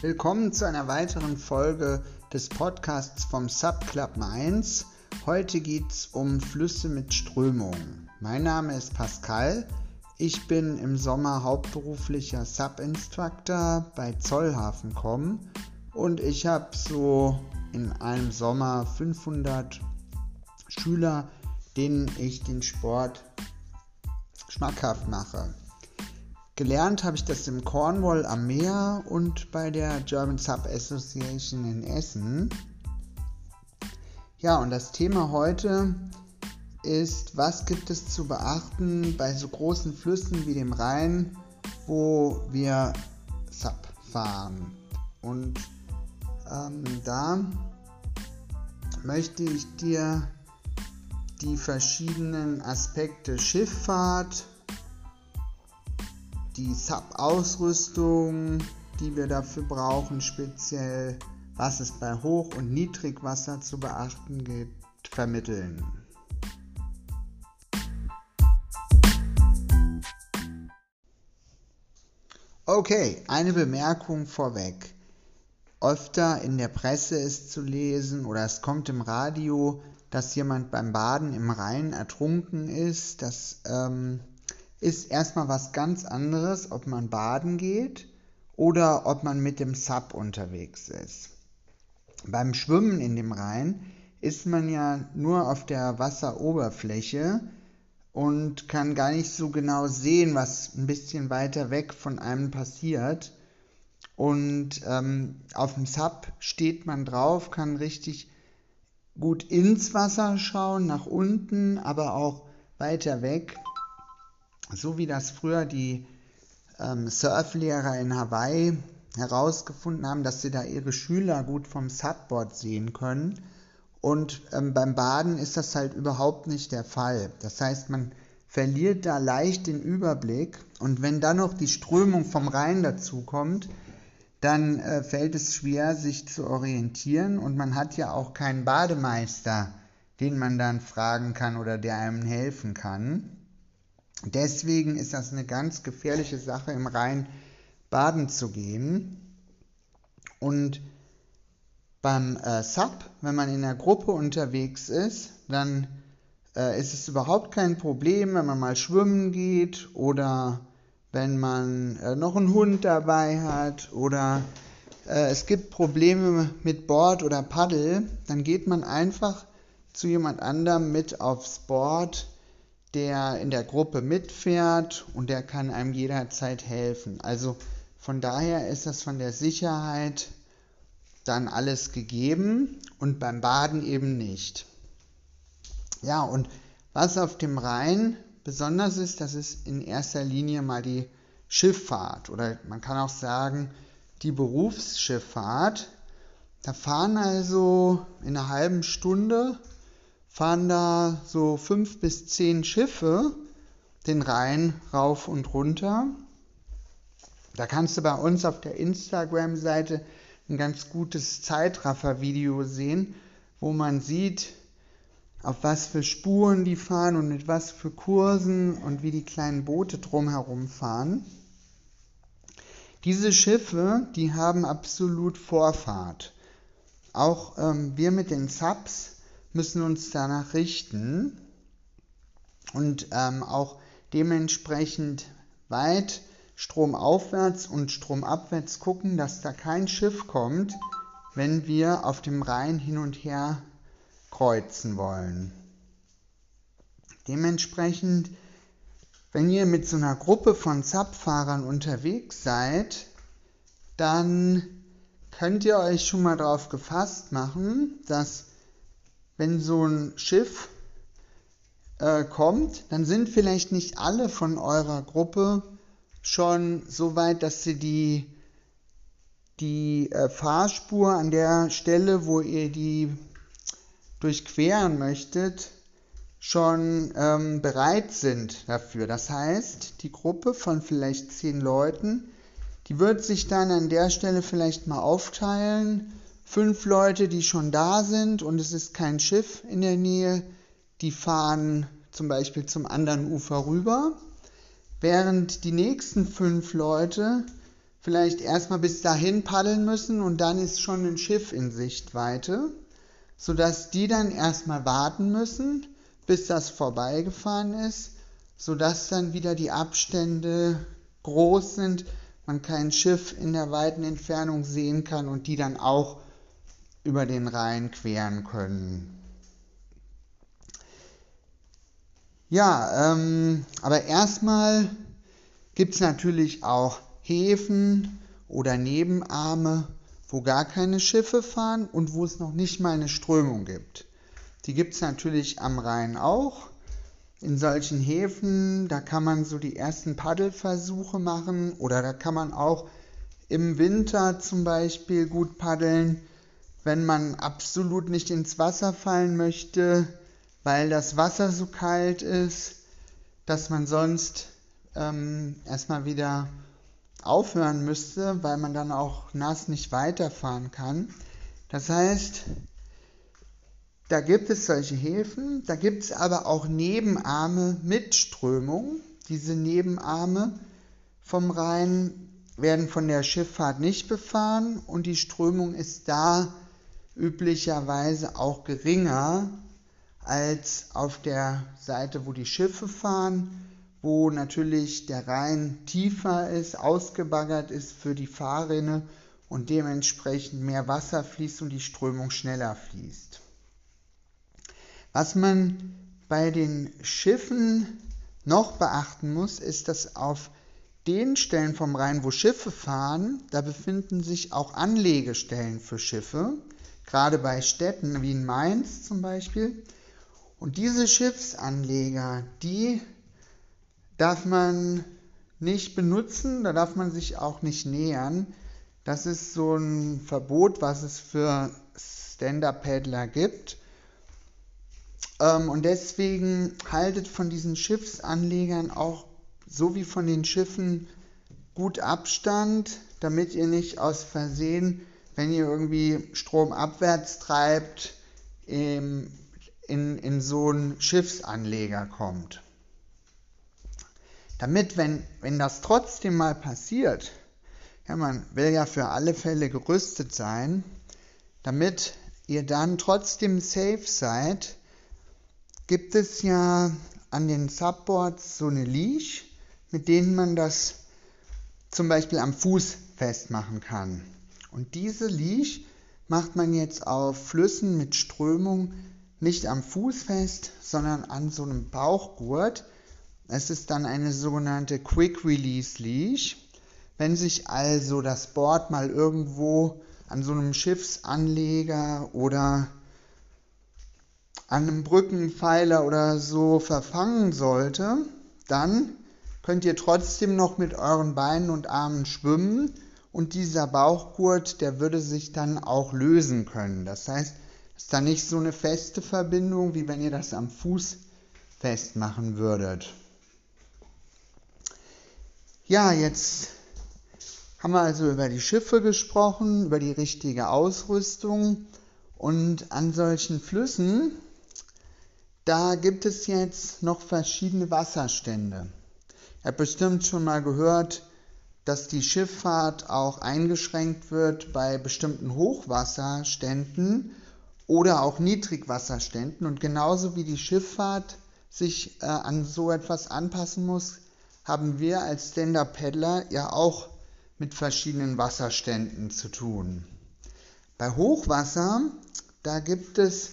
Willkommen zu einer weiteren Folge des Podcasts vom Subclub Mainz. Heute geht es um Flüsse mit Strömung. Mein Name ist Pascal. Ich bin im Sommer hauptberuflicher Sub-Instructor bei Zollhafen.com und ich habe so in einem Sommer 500 Schüler, denen ich den Sport schmackhaft mache. Gelernt habe ich das im Cornwall am Meer und bei der German Sub Association in Essen. Ja, und das Thema heute ist, was gibt es zu beachten bei so großen Flüssen wie dem Rhein, wo wir Sub fahren. Und ähm, da möchte ich dir die verschiedenen Aspekte Schifffahrt, die Sub-Ausrüstung, die wir dafür brauchen, speziell, was es bei Hoch- und Niedrigwasser zu beachten gibt, vermitteln. Okay, eine Bemerkung vorweg. Öfter in der Presse ist zu lesen oder es kommt im Radio, dass jemand beim Baden im Rhein ertrunken ist. Das ähm, ist erstmal was ganz anderes, ob man baden geht oder ob man mit dem Sub unterwegs ist. Beim Schwimmen in dem Rhein ist man ja nur auf der Wasseroberfläche und kann gar nicht so genau sehen, was ein bisschen weiter weg von einem passiert. Und ähm, auf dem Sub steht man drauf, kann richtig gut ins Wasser schauen, nach unten, aber auch weiter weg so wie das früher die ähm, Surflehrer in Hawaii herausgefunden haben, dass sie da ihre Schüler gut vom Subboard sehen können. Und ähm, beim Baden ist das halt überhaupt nicht der Fall. Das heißt, man verliert da leicht den Überblick und wenn dann noch die Strömung vom Rhein dazu kommt, dann äh, fällt es schwer, sich zu orientieren und man hat ja auch keinen Bademeister, den man dann fragen kann oder der einem helfen kann. Deswegen ist das eine ganz gefährliche Sache, im Rhein baden zu gehen. Und beim äh, Sub, wenn man in der Gruppe unterwegs ist, dann äh, ist es überhaupt kein Problem, wenn man mal schwimmen geht oder wenn man äh, noch einen Hund dabei hat oder äh, es gibt Probleme mit Board oder Paddel, dann geht man einfach zu jemand anderem mit aufs Board der in der Gruppe mitfährt und der kann einem jederzeit helfen. Also von daher ist das von der Sicherheit dann alles gegeben und beim Baden eben nicht. Ja, und was auf dem Rhein besonders ist, das ist in erster Linie mal die Schifffahrt oder man kann auch sagen die Berufsschifffahrt. Da fahren also in einer halben Stunde fahren da so fünf bis zehn Schiffe den Rhein rauf und runter. Da kannst du bei uns auf der Instagram-Seite ein ganz gutes Zeitraffer-Video sehen, wo man sieht, auf was für Spuren die fahren und mit was für Kursen und wie die kleinen Boote drumherum fahren. Diese Schiffe, die haben absolut Vorfahrt. Auch ähm, wir mit den Subs müssen uns danach richten und ähm, auch dementsprechend weit stromaufwärts und stromabwärts gucken, dass da kein Schiff kommt, wenn wir auf dem Rhein hin und her kreuzen wollen. Dementsprechend, wenn ihr mit so einer Gruppe von Zapfahrern unterwegs seid, dann könnt ihr euch schon mal darauf gefasst machen, dass wenn so ein Schiff äh, kommt, dann sind vielleicht nicht alle von eurer Gruppe schon so weit, dass sie die, die äh, Fahrspur an der Stelle, wo ihr die durchqueren möchtet, schon ähm, bereit sind dafür. Das heißt, die Gruppe von vielleicht zehn Leuten, die wird sich dann an der Stelle vielleicht mal aufteilen fünf Leute, die schon da sind und es ist kein Schiff in der Nähe, die fahren zum Beispiel zum anderen Ufer rüber, während die nächsten fünf Leute vielleicht erstmal bis dahin paddeln müssen und dann ist schon ein Schiff in Sichtweite, sodass die dann erstmal warten müssen, bis das vorbeigefahren ist, sodass dann wieder die Abstände groß sind, man kein Schiff in der weiten Entfernung sehen kann und die dann auch über den Rhein queren können. Ja, ähm, aber erstmal gibt es natürlich auch Häfen oder Nebenarme, wo gar keine Schiffe fahren und wo es noch nicht mal eine Strömung gibt. Die gibt es natürlich am Rhein auch. In solchen Häfen, da kann man so die ersten Paddelversuche machen oder da kann man auch im Winter zum Beispiel gut paddeln, wenn man absolut nicht ins Wasser fallen möchte, weil das Wasser so kalt ist, dass man sonst ähm, erstmal wieder aufhören müsste, weil man dann auch nass nicht weiterfahren kann. Das heißt, da gibt es solche Häfen, da gibt es aber auch Nebenarme mit Strömung. Diese Nebenarme vom Rhein werden von der Schifffahrt nicht befahren und die Strömung ist da üblicherweise auch geringer als auf der Seite, wo die Schiffe fahren, wo natürlich der Rhein tiefer ist, ausgebaggert ist für die Fahrrinne und dementsprechend mehr Wasser fließt und die Strömung schneller fließt. Was man bei den Schiffen noch beachten muss, ist, dass auf den Stellen vom Rhein, wo Schiffe fahren, da befinden sich auch Anlegestellen für Schiffe, gerade bei Städten wie in Mainz zum Beispiel. Und diese Schiffsanleger, die darf man nicht benutzen, da darf man sich auch nicht nähern. Das ist so ein Verbot, was es für Stand-Up-Paddler gibt. Ähm, und deswegen haltet von diesen Schiffsanlegern auch so wie von den Schiffen gut Abstand, damit ihr nicht aus Versehen, wenn ihr irgendwie stromabwärts treibt, in, in so einen Schiffsanleger kommt. Damit, wenn, wenn das trotzdem mal passiert, ja, man will ja für alle Fälle gerüstet sein, damit ihr dann trotzdem safe seid, gibt es ja an den Subboards so eine Leash, mit denen man das zum Beispiel am Fuß festmachen kann. Und diese Leash macht man jetzt auf Flüssen mit Strömung nicht am Fuß fest, sondern an so einem Bauchgurt. Es ist dann eine sogenannte Quick Release Leash. Wenn sich also das Board mal irgendwo an so einem Schiffsanleger oder an einem Brückenpfeiler oder so verfangen sollte, dann könnt ihr trotzdem noch mit euren Beinen und Armen schwimmen und dieser Bauchgurt, der würde sich dann auch lösen können. Das heißt, ist da nicht so eine feste Verbindung, wie wenn ihr das am Fuß festmachen würdet. Ja, jetzt haben wir also über die Schiffe gesprochen, über die richtige Ausrüstung und an solchen Flüssen, da gibt es jetzt noch verschiedene Wasserstände. Ihr habt bestimmt schon mal gehört, dass die Schifffahrt auch eingeschränkt wird bei bestimmten Hochwasserständen oder auch Niedrigwasserständen. Und genauso wie die Schifffahrt sich äh, an so etwas anpassen muss, haben wir als Stand-Up-Paddler ja auch mit verschiedenen Wasserständen zu tun. Bei Hochwasser, da gibt es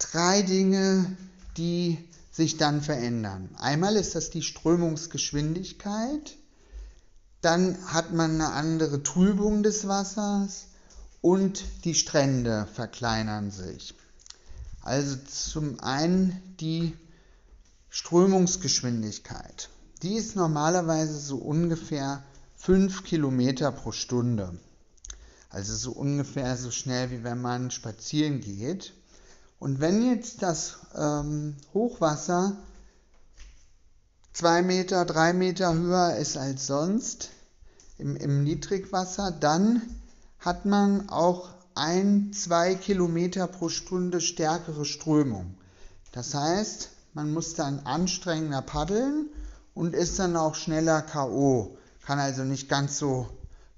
drei Dinge, die sich dann verändern. Einmal ist das die Strömungsgeschwindigkeit, dann hat man eine andere Trübung des Wassers und die Strände verkleinern sich. Also zum einen die Strömungsgeschwindigkeit. Die ist normalerweise so ungefähr 5 Kilometer pro Stunde. Also so ungefähr so schnell wie wenn man spazieren geht. Und wenn jetzt das ähm, Hochwasser 2 Meter, 3 Meter höher ist als sonst im, im Niedrigwasser, dann hat man auch ein, zwei Kilometer pro Stunde stärkere Strömung. Das heißt, man muss dann anstrengender paddeln und ist dann auch schneller K.O. kann also nicht ganz so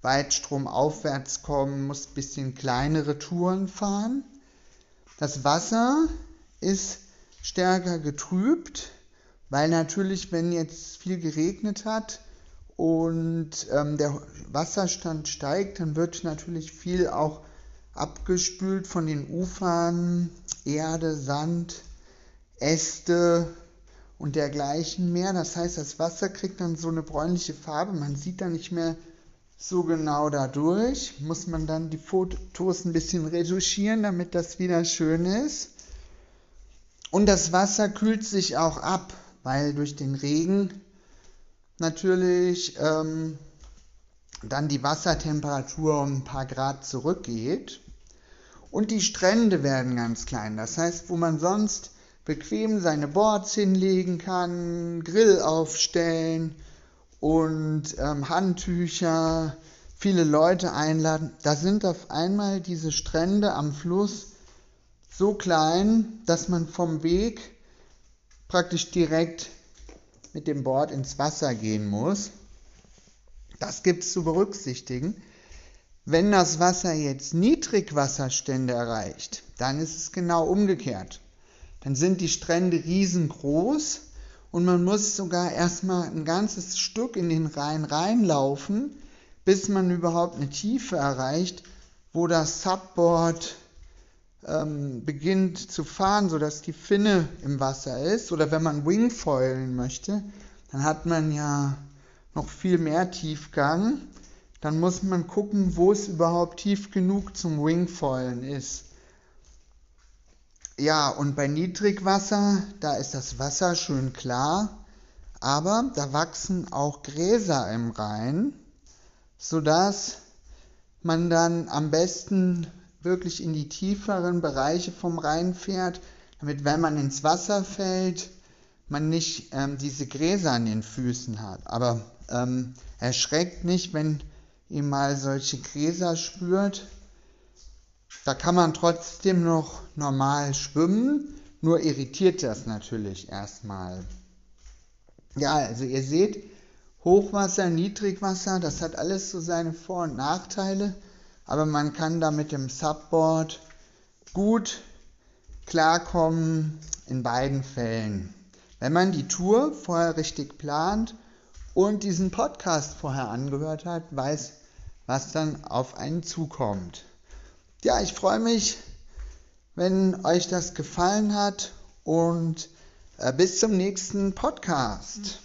weit stromaufwärts kommen, muss ein bisschen kleinere Touren fahren. Das Wasser ist stärker getrübt, weil natürlich, wenn jetzt viel geregnet hat und ähm, der Wasserstand steigt, dann wird natürlich viel auch abgespült von den Ufern, Erde, Sand, Äste und dergleichen mehr. Das heißt, das Wasser kriegt dann so eine bräunliche Farbe. Man sieht da nicht mehr so genau dadurch. Muss man dann die Fotos ein bisschen retuschieren, damit das wieder schön ist. Und das Wasser kühlt sich auch ab, weil durch den Regen natürlich ähm, dann die Wassertemperatur um ein paar Grad zurückgeht. Und die Strände werden ganz klein. Das heißt, wo man sonst bequem seine Boards hinlegen kann, Grill aufstellen und ähm, Handtücher, viele Leute einladen, da sind auf einmal diese Strände am Fluss so klein, dass man vom Weg praktisch direkt mit dem Board ins Wasser gehen muss. Das gibt es zu berücksichtigen. Wenn das Wasser jetzt Niedrigwasserstände erreicht, dann ist es genau umgekehrt. Dann sind die Strände riesengroß und man muss sogar erstmal ein ganzes Stück in den Rhein reinlaufen, bis man überhaupt eine Tiefe erreicht, wo das Subboard ähm, beginnt zu fahren, sodass die Finne im Wasser ist. Oder wenn man Wingfoilen möchte, dann hat man ja noch viel mehr Tiefgang. Dann muss man gucken, wo es überhaupt tief genug zum Wingfoilen ist. Ja, und bei Niedrigwasser, da ist das Wasser schön klar, aber da wachsen auch Gräser im Rhein, sodass man dann am besten wirklich in die tieferen Bereiche vom Rhein fährt, damit wenn man ins Wasser fällt, man nicht ähm, diese Gräser an den Füßen hat. Aber ähm, erschreckt nicht, wenn ihr mal solche Gräser spürt. Da kann man trotzdem noch normal schwimmen, nur irritiert das natürlich erstmal. Ja, also ihr seht, Hochwasser, Niedrigwasser, das hat alles so seine Vor- und Nachteile aber man kann da mit dem Subboard gut klarkommen in beiden Fällen. Wenn man die Tour vorher richtig plant und diesen Podcast vorher angehört hat, weiß, was dann auf einen zukommt. Ja, ich freue mich, wenn euch das gefallen hat und äh, bis zum nächsten Podcast.